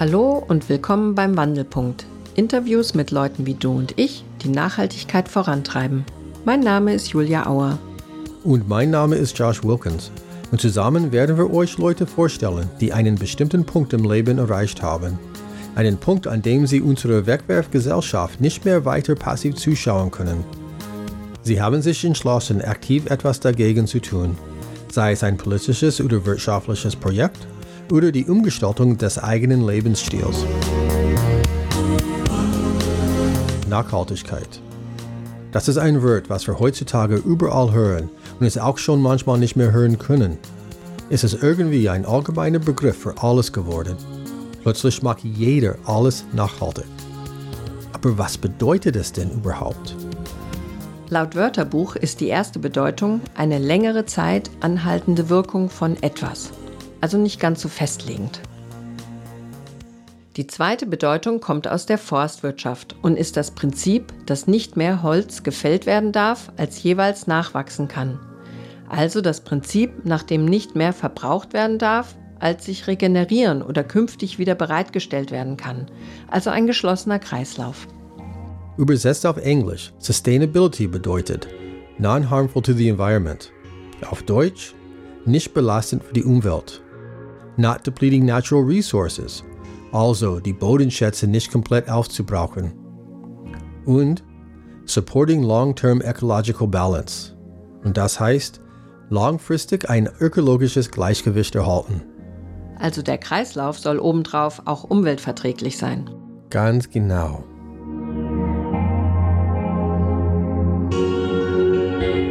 Hallo und willkommen beim Wandelpunkt. Interviews mit Leuten wie du und ich, die Nachhaltigkeit vorantreiben. Mein Name ist Julia Auer. Und mein Name ist Josh Wilkins. Und zusammen werden wir euch Leute vorstellen, die einen bestimmten Punkt im Leben erreicht haben. Einen Punkt, an dem sie unserer Wegwerfgesellschaft nicht mehr weiter passiv zuschauen können. Sie haben sich entschlossen, aktiv etwas dagegen zu tun, sei es ein politisches oder wirtschaftliches Projekt oder die Umgestaltung des eigenen Lebensstils. Nachhaltigkeit. Das ist ein Wort, was wir heutzutage überall hören und es auch schon manchmal nicht mehr hören können. Es ist irgendwie ein allgemeiner Begriff für alles geworden. Plötzlich macht jeder alles nachhaltig. Aber was bedeutet es denn überhaupt? Laut Wörterbuch ist die erste Bedeutung eine längere Zeit anhaltende Wirkung von etwas, also nicht ganz so festlegend. Die zweite Bedeutung kommt aus der Forstwirtschaft und ist das Prinzip, dass nicht mehr Holz gefällt werden darf, als jeweils nachwachsen kann. Also das Prinzip, nach dem nicht mehr verbraucht werden darf, als sich regenerieren oder künftig wieder bereitgestellt werden kann. Also ein geschlossener Kreislauf. Übersetzt auf Englisch, Sustainability bedeutet non-harmful to the environment. Auf Deutsch, nicht belastend für die Umwelt. Not depleting natural resources, also die Bodenschätze nicht komplett aufzubrauchen. Und supporting long-term ecological balance. Und das heißt, langfristig ein ökologisches Gleichgewicht erhalten. Also der Kreislauf soll obendrauf auch umweltverträglich sein. Ganz genau.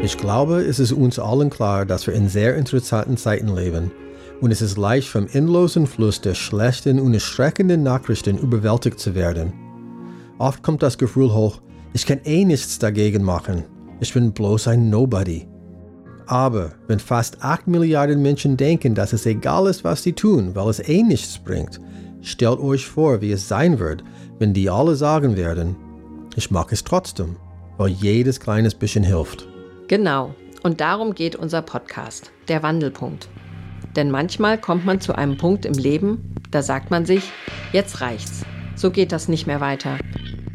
Ich glaube, es ist uns allen klar, dass wir in sehr interessanten Zeiten leben. Und es ist leicht vom endlosen Fluss der schlechten und erschreckenden Nachrichten überwältigt zu werden. Oft kommt das Gefühl hoch, ich kann eh nichts dagegen machen. Ich bin bloß ein Nobody. Aber wenn fast 8 Milliarden Menschen denken, dass es egal ist, was sie tun, weil es eh nichts bringt, stellt euch vor, wie es sein wird, wenn die alle sagen werden, ich mag es trotzdem, weil jedes kleines bisschen hilft. Genau. Und darum geht unser Podcast, der Wandelpunkt. Denn manchmal kommt man zu einem Punkt im Leben, da sagt man sich, jetzt reicht's. So geht das nicht mehr weiter.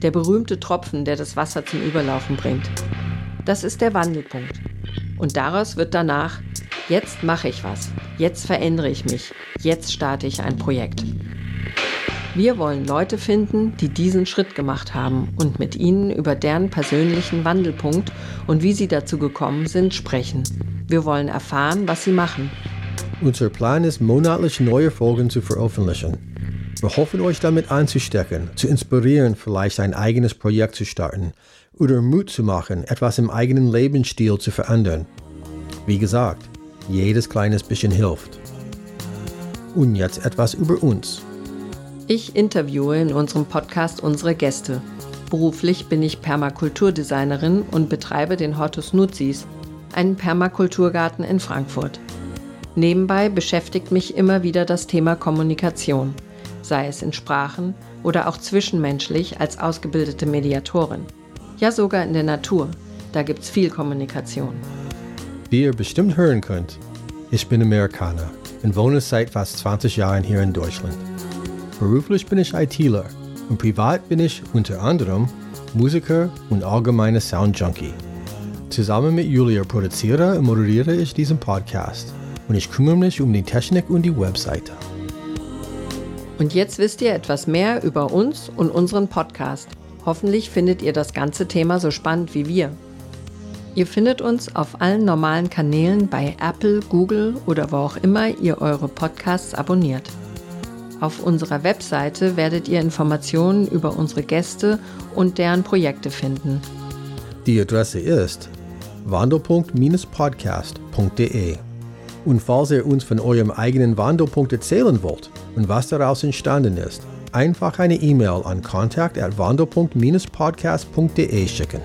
Der berühmte Tropfen, der das Wasser zum Überlaufen bringt. Das ist der Wandelpunkt. Und daraus wird danach, jetzt mache ich was, jetzt verändere ich mich, jetzt starte ich ein Projekt. Wir wollen Leute finden, die diesen Schritt gemacht haben und mit ihnen über deren persönlichen Wandelpunkt und wie sie dazu gekommen sind sprechen. Wir wollen erfahren, was sie machen. Unser Plan ist, monatlich neue Folgen zu veröffentlichen. Wir hoffen, euch damit anzustecken, zu inspirieren, vielleicht ein eigenes Projekt zu starten oder Mut zu machen, etwas im eigenen Lebensstil zu verändern. Wie gesagt, jedes kleines bisschen hilft. Und jetzt etwas über uns. Ich interviewe in unserem Podcast unsere Gäste. Beruflich bin ich Permakulturdesignerin und betreibe den Hortus Nuzis, einen Permakulturgarten in Frankfurt. Nebenbei beschäftigt mich immer wieder das Thema Kommunikation, sei es in Sprachen oder auch zwischenmenschlich als ausgebildete Mediatorin. Ja, sogar in der Natur, da gibt's viel Kommunikation. Wie ihr bestimmt hören könnt, ich bin Amerikaner und wohne seit fast 20 Jahren hier in Deutschland. Beruflich bin ich ITler und privat bin ich unter anderem Musiker und allgemeiner Sound-Junkie. Zusammen mit Julia produziere und moderiere ich diesen Podcast und ich kümmere mich um die Technik und die Webseite. Und jetzt wisst ihr etwas mehr über uns und unseren Podcast. Hoffentlich findet ihr das ganze Thema so spannend wie wir. Ihr findet uns auf allen normalen Kanälen bei Apple, Google oder wo auch immer ihr eure Podcasts abonniert. Auf unserer Webseite werdet ihr Informationen über unsere Gäste und deren Projekte finden. Die Adresse ist wandelpunkt-podcast.de. Und falls ihr uns von eurem eigenen Wandelpunkt erzählen wollt und was daraus entstanden ist, einfach eine E-Mail an kontakt@wandelpunkt-podcast.de schicken.